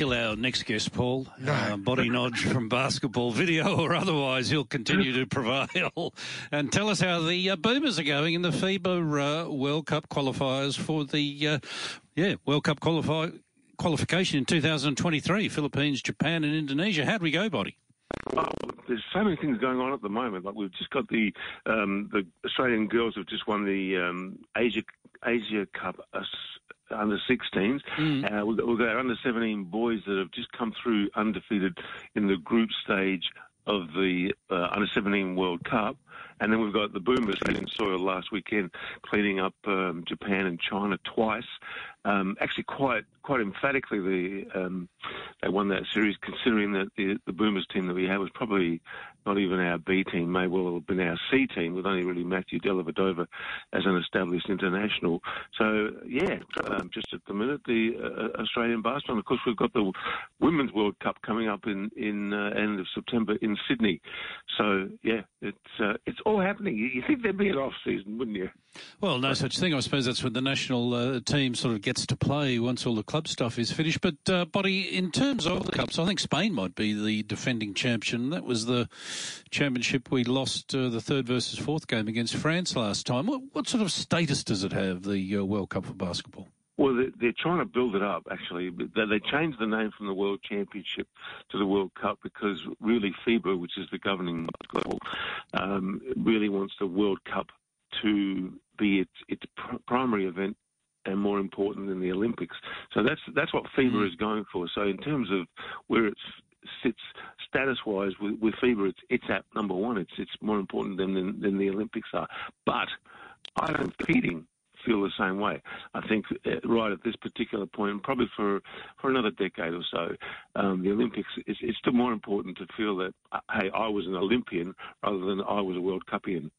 Well, nothing can kill our next guest, Paul. No. Uh, Boti Nagy from basketball, video or otherwise, he'll continue to prevail. And tell us how the uh, Boomers are going in the FIBA uh, World Cup qualifiers for the uh, yeah World Cup qualify qualification in 2023. Philippines, Japan, and Indonesia. How'd we go, body? Well, there's so many things going on at the moment. Like we've just got the um, the Australian girls have just won the um, Asia Asia Cup uh, under 16s. Mm. Uh, we've, got, we've got our under 17 boys that have just come through undefeated in the group stage of the uh, under 17 World Cup. And then we've got the Boomers in soil last weekend, cleaning up um, Japan and China twice. Um, actually, quite quite emphatically, the um, they won that series, considering that the, the Boomers team that we had was probably not even our B team, may well have been our C team, with only really Matthew Dellavedova as an established international. So, yeah, um, just at the minute, the uh, Australian basketball. Of course, we've got the Women's World Cup coming up in, in uh, end of September in Sydney. So, yeah, it's uh, it's all happening. You think there'd be an off season, wouldn't you? Well, no such thing. I suppose that's when the national uh, team sort of gets to play once all the club stuff is finished. But, uh, Boti, in terms of the Cups, I think Spain might be the defending champion. That was the championship we lost uh, the third versus fourth game against France last time. What, what sort of status does it have, the uh, World Cup for basketball? Well, they're trying to build it up, actually. They changed the name from the World Championship to the World Cup because really FIBA, which is the governing level, um, really wants the World Cup to be its, its primary event and more important than the Olympics. So that's that's what FIBA mm. is going for. So in terms of where it sits status-wise with, with FIBA, it's it's at number one. It's it's more important than than, than the Olympics are. But I don't competing feel the same way. I think uh, right at this particular point, probably for for another decade or so, um, the Olympics is it's still more important to feel that uh, hey, I was an Olympian rather than I was a World Cupian.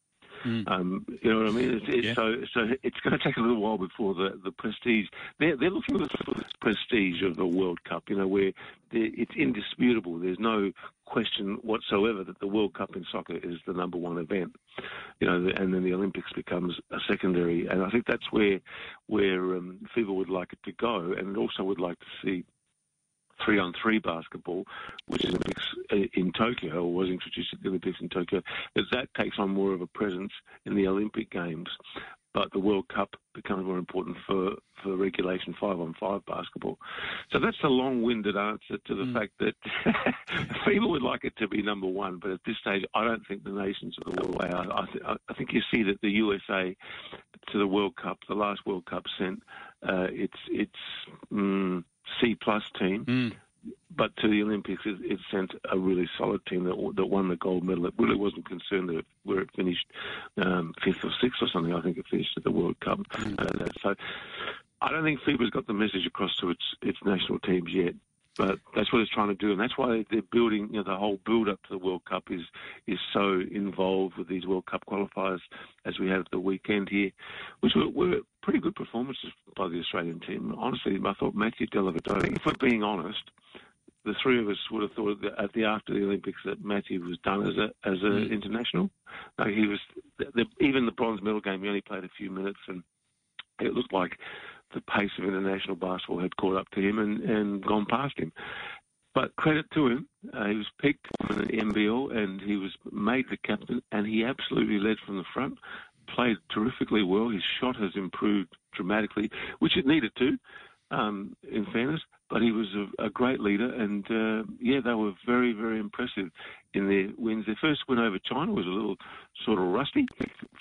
Mm. Um, you know what I mean? It's, it's, yeah. So, so it's going to take a little while before the, the prestige. They're, they're looking for the prestige of the World Cup. You know, where it's indisputable. There's no question whatsoever that the World Cup in soccer is the number one event. You know, and then the Olympics becomes a secondary. And I think that's where where um, FIBA would like it to go, and also would like to see three on three basketball, which is in Tokyo or was introduced at the Olympics in Tokyo, as that takes on more of a presence in the Olympic Games. But the World Cup becomes more important for, for regulation five on five basketball. So that's a long winded answer to the mm. fact that FIBA would like it to be number one, but at this stage, I don't think the nations are the way. I, I, th- I think you see that the USA to the World Cup, the last World Cup, sent uh, its its. Mm, C plus team. Mm. But to the Olympics, it, it, sent a really solid team that, that won the gold medal. It really wasn't concerned that it, where it finished um, fifth or sixth or something. I think it finished at the World Cup. Mm. Uh, so I don't think FIBA's got the message across to its its national teams yet. But that's what it's trying to do, and that's why they're building. You know, the whole build-up to the World Cup is is so involved with these World Cup qualifiers, as we have the weekend here, which were, were pretty good performances by the Australian team. Honestly, I thought Matthew Dellavedova. If we're being honest, the three of us would have thought at the after the Olympics that Matthew was done as a as an mm. international. No, he was the, even the bronze medal game. He only played a few minutes, and it looked like the pace of international basketball had caught up to him and, and gone past him. But credit to him, uh, he was picked for the NBL and he was made the captain, and he absolutely led from the front, played terrifically well. His shot has improved dramatically, which it needed to, um, in fairness. But he was a, a great leader, and uh, yeah, they were very, very impressive in their wins. Their first win over China was a little sort of rusty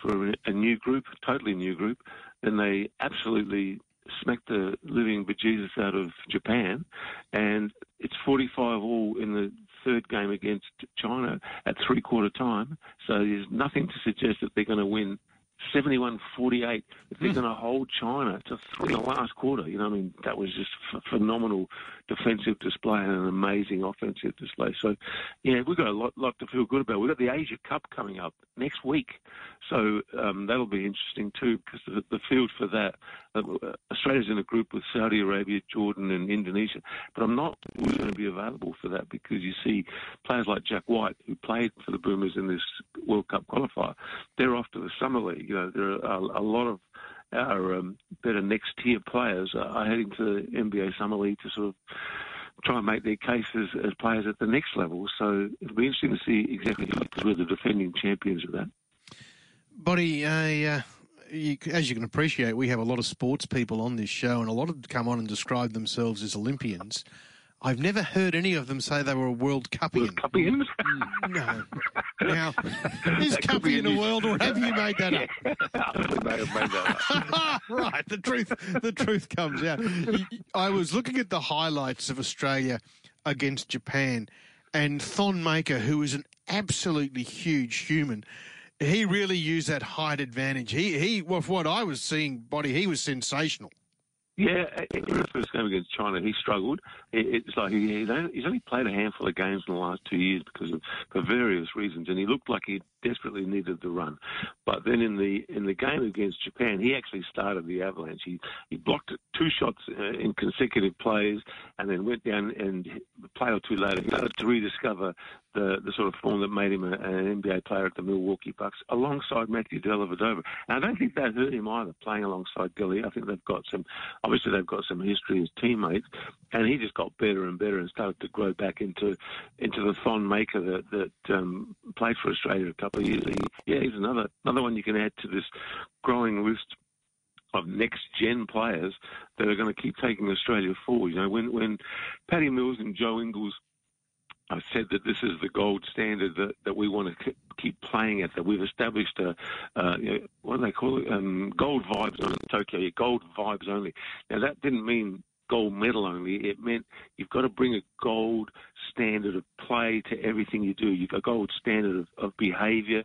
for a new group, totally new group. Then they absolutely smacked the living bejesus out of Japan, and it's 45 all in the third game against China at three quarter time. So there's nothing to suggest that they're going to win 71-48. If they're mm. going to hold China to three in the last quarter, you know, I mean, that was just a phenomenal defensive display and an amazing offensive display. So, yeah, we've got a lot, lot to feel good about. We've got the Asia Cup coming up next week, so um, that'll be interesting too because the, the field for that, uh, Australia's in a group with Saudi Arabia, Jordan, and Indonesia. But I'm not going to be available for that because you see players like Jack White, who played for the Boomers in this World Cup qualifier, they're off to the Summer League. You know, there are a, a lot of our um, better next tier players are heading to the NBA Summer League to sort of try and make their cases as players at the next level. So it'll be interesting to see exactly because we're the defending champions of that. Buddy, uh, you, as you can appreciate, we have a lot of sports people on this show, and a lot of them come on and describe themselves as Olympians. I've never heard any of them say they were a World Cupian. World Cupian? Mm. no. Now, is Cupian a world, or have you made that up? May have made that up. right, the truth, the truth comes out. I was looking at the highlights of Australia against Japan, and Thon Maker, who is an absolutely huge human, he really used that height advantage. He, he, well, what I was seeing, Boti, he was sensational. Yeah, in the first game against China, he struggled. It's like he, he's only played a handful of games in the last two years because of for various reasons, and he looked like he desperately needed the run. But then in the in the game against Japan, he actually started the avalanche. He he blocked two shots uh, in consecutive plays, and then went down and a play or two later, started to rediscover the, the sort of form that made him an NBA player at the Milwaukee Bucks, alongside Matthew Dellavedova. And I don't think that hurt him either, playing alongside Delly. I think they've got some, obviously they've got some history as teammates, and he just got better and better and started to grow back into into the Thon Maker that that um, played for Australia a couple of years. Yeah, he's another another one you can add to this growing list of next gen players that are going to keep taking Australia forward. You know, when when Patty Mills and Joe Ingles I said that this is the gold standard that, that we want to keep playing at, that we've established a, uh, you know, what do they call it? Um, gold vibes on Tokyo, gold vibes only. Now, that didn't mean gold medal only. It meant you've got to bring a gold standard of play to everything you do. You've got a gold standard of, of behaviour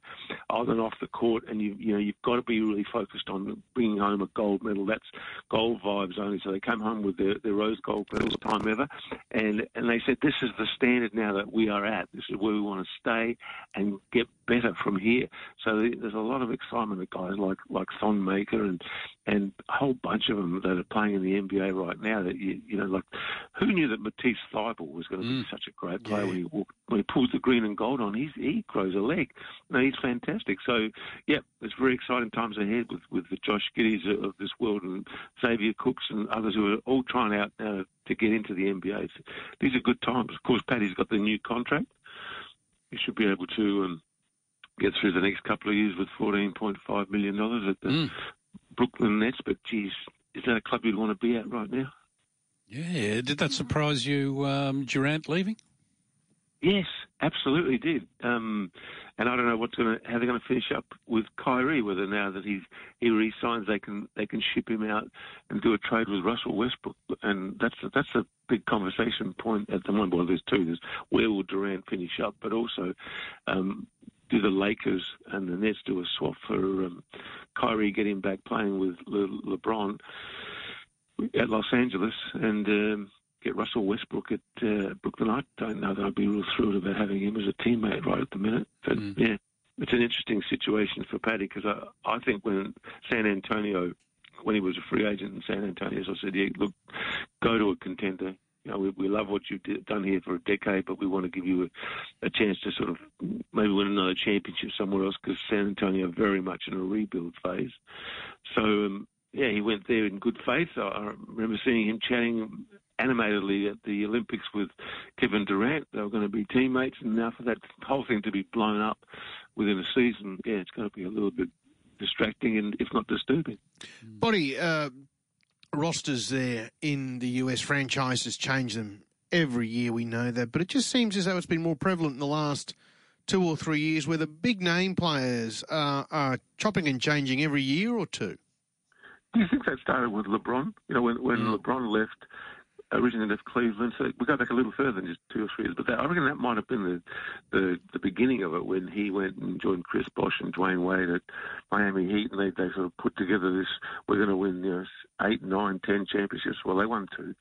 on and off the court, and you you know you've got to be really focused on bringing home a gold medal. That's gold vibes only. So they came home with their, their rose gold medals time ever, and and they said this is the standard now that we are at. This is where we want to stay and get better from here. So there's a lot of excitement at guys like like Thon Maker and and a whole bunch of them that are playing in the NBA right now. That you, you know, like who knew that Matisse Thybulle was going to mm. be such a great player yeah. when he walk, when he pulls the green and gold on? He's, he grows a leg. No, he's fantastic. So yeah, it's very exciting times ahead with with the Josh Giddeys of this world and Xavier Cooks and others who are all trying out now to get into the NBA. So these are good times. Of course, Patty's got the new contract. He should be able to. Um, get through the next couple of years with $14.5 million at the mm. Brooklyn Nets. But, geez, is that a club you'd want to be at right now? Yeah. Did that surprise you, um, Durant leaving? Yes, absolutely did. Um, and I don't know what's going to how they're going to finish up with Kyrie. Whether now that he's he resigns, they can they can ship him out and do a trade with Russell Westbrook, and that's a, that's a big conversation point at the moment. Well, there's two. There's where will Durant finish up, but also um, do the Lakers and the Nets do a swap for um, Kyrie getting back playing with Le- LeBron at Los Angeles and um, get Russell Westbrook at uh, Brooklyn? I don't know that I'd be real thrilled about having him as a teammate right at the minute. But mm. yeah, it's an interesting situation for Patty because I, I think when San Antonio, when he was a free agent in San Antonio, as I said, yeah, look, go to a contender you know, we, we love what you've done here for a decade, but we want to give you a, a chance to sort of maybe win another championship somewhere else because San Antonio are very much in a rebuild phase. So, um, yeah, he went there in good faith. I remember seeing him chatting animatedly at the Olympics with Kevin Durant. They were going to be teammates, and now for that whole thing to be blown up within a season, yeah, it's going to be a little bit distracting and if not disturbing. Boti, uh, rosters there in the US franchises change them every year. We know that, but it just seems as though it's been more prevalent in the last two or three years, where the big name players are, are chopping and changing every year or two. Do you think that started with LeBron? You know, when when mm. LeBron left, originally left Cleveland. So we go back a little further than just two or three years. But that, I reckon that might have been the, the the beginning of it when he went and joined Chris Bosh and Dwyane Wade at Miami Heat, and they they sort of put together this. We're going to win you know, eight, nine, ten championships. Well, they won two,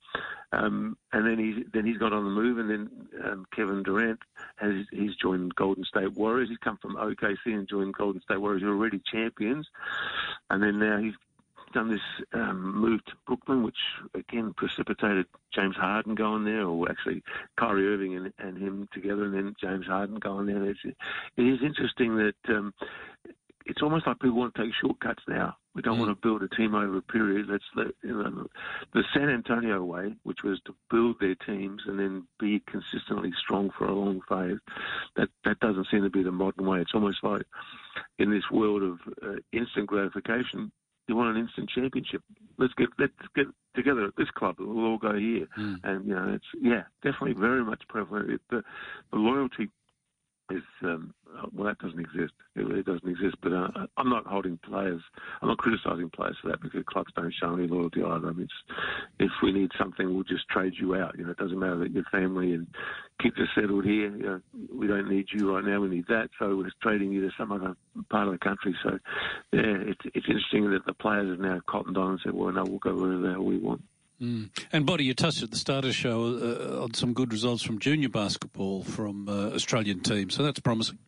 um, and then he then he's got on the move, and then um, Kevin Durant has he's joined Golden State Warriors. He's come from OKC and joined Golden State Warriors, who are already champions, and then now he's done this um, move to Brooklyn, which again precipitated James Harden going there, or actually Kyrie Irving and, and him together, and then James Harden going there. It's, it is interesting that um, it's almost like people want to take shortcuts now. We don't mm. want to build a team over a period. Let's let you know, the San Antonio way, which was to build their teams and then be consistently strong for a long phase. That that doesn't seem to be the modern way. It's almost like in this world of uh, instant gratification, you want an instant championship. Let's get let's get together at this club. We'll all go here, mm. and you know it's yeah, definitely very much prevalent. the, the loyalty is um, well, that doesn't exist. It really doesn't exist. But uh, I'm not holding players. I'm not criticising players for that because clubs don't show any loyalty either. I mean, if we need something, we'll just trade you out. You know, it doesn't matter that your family and kids are settled here. You know, we don't need you right now. We need that. So we're trading you to some other part of the country. So yeah, it's it's interesting that the players have now cottoned on and said, well, no, we'll go wherever the hell we want. Mm. And, Boti, you touched at the start of the show uh, on some good results from junior basketball from uh, Australian teams, so that's promising.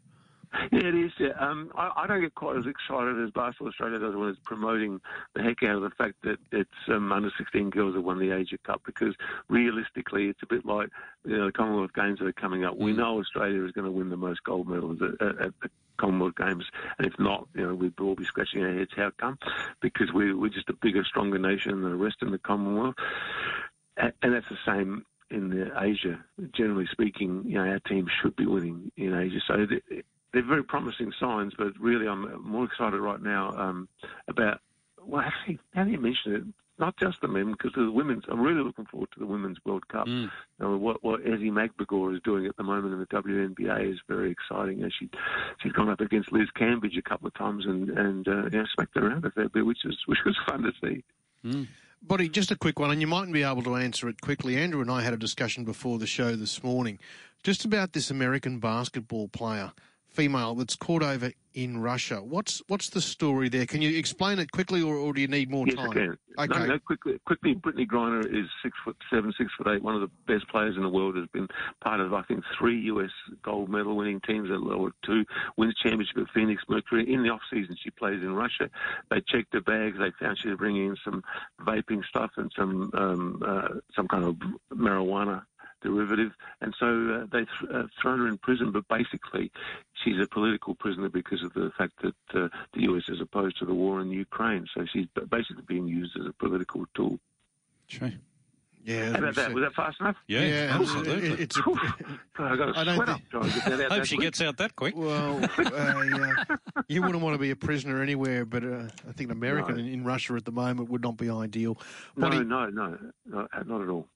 Yeah, it is. Yeah. Um, I, I, don't get quite as excited as Basketball Australia does when it's promoting the heck out of the fact that it's um, under 16 girls that won the Asia Cup because realistically, it's a bit like you know, the Commonwealth Games that are coming up. We mm. know Australia is going to win the most gold medals at, at, at the Commonwealth Games, and if not, you know, we'd all be scratching our heads how come? Because we, we're just a bigger, stronger nation than the rest of the Commonwealth, and, and that's the same in the Asia. Generally speaking, you know, our team should be winning in Asia. So they're very promising signs, but really I'm more excited right now um, about, well, actually, now that you mention it, not just the men, because the women's, I'm really looking forward to the Women's World Cup. Mm. You know, what, what Ezi Magbegor is doing at the moment in the WNBA is very exciting. And she, she's gone up against Liz Cambage a couple of times and, and uh, yeah, smacked her around a fair bit, which, is, which was fun to see. Mm. Buddy, just a quick one, and you mightn't be able to answer it quickly. Andrew and I had a discussion before the show this morning just about this American basketball player female that's caught over in Russia. What's what's the story there? Can you explain it quickly, or, or do you need more yes, time? Yes, I can. Okay. No, no, quickly, quickly. Brittney Griner is six foot seven, six foot eight, one of the best players in the world. Has been part of I think three U.S. gold medal winning teams, or two wins championship at Phoenix Mercury. In the off season, she plays in Russia. They checked her bags. They found she was bringing in some vaping stuff and some um, uh, some kind of marijuana derivative, and so uh, they've uh, thrown her in prison. But basically, she's a political prisoner because of the fact that uh, the US is opposed to the war in Ukraine. So she's basically being used as a political tool. Sure. Yeah, How about that? Was that fast enough? Yeah, yeah absolutely. It, it's a, I got a sweat up trying to get that out. Hope she quick. gets out that quick. Well, uh, yeah. you wouldn't want to be a prisoner anywhere, but uh, I think America no. in, in, Russia at the moment would not be ideal. no, no, no, no, not at all.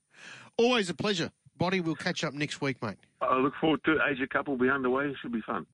Always a pleasure. Boti, we'll catch up next week, mate. I look forward to Asia Cup will be underway. It should be fun.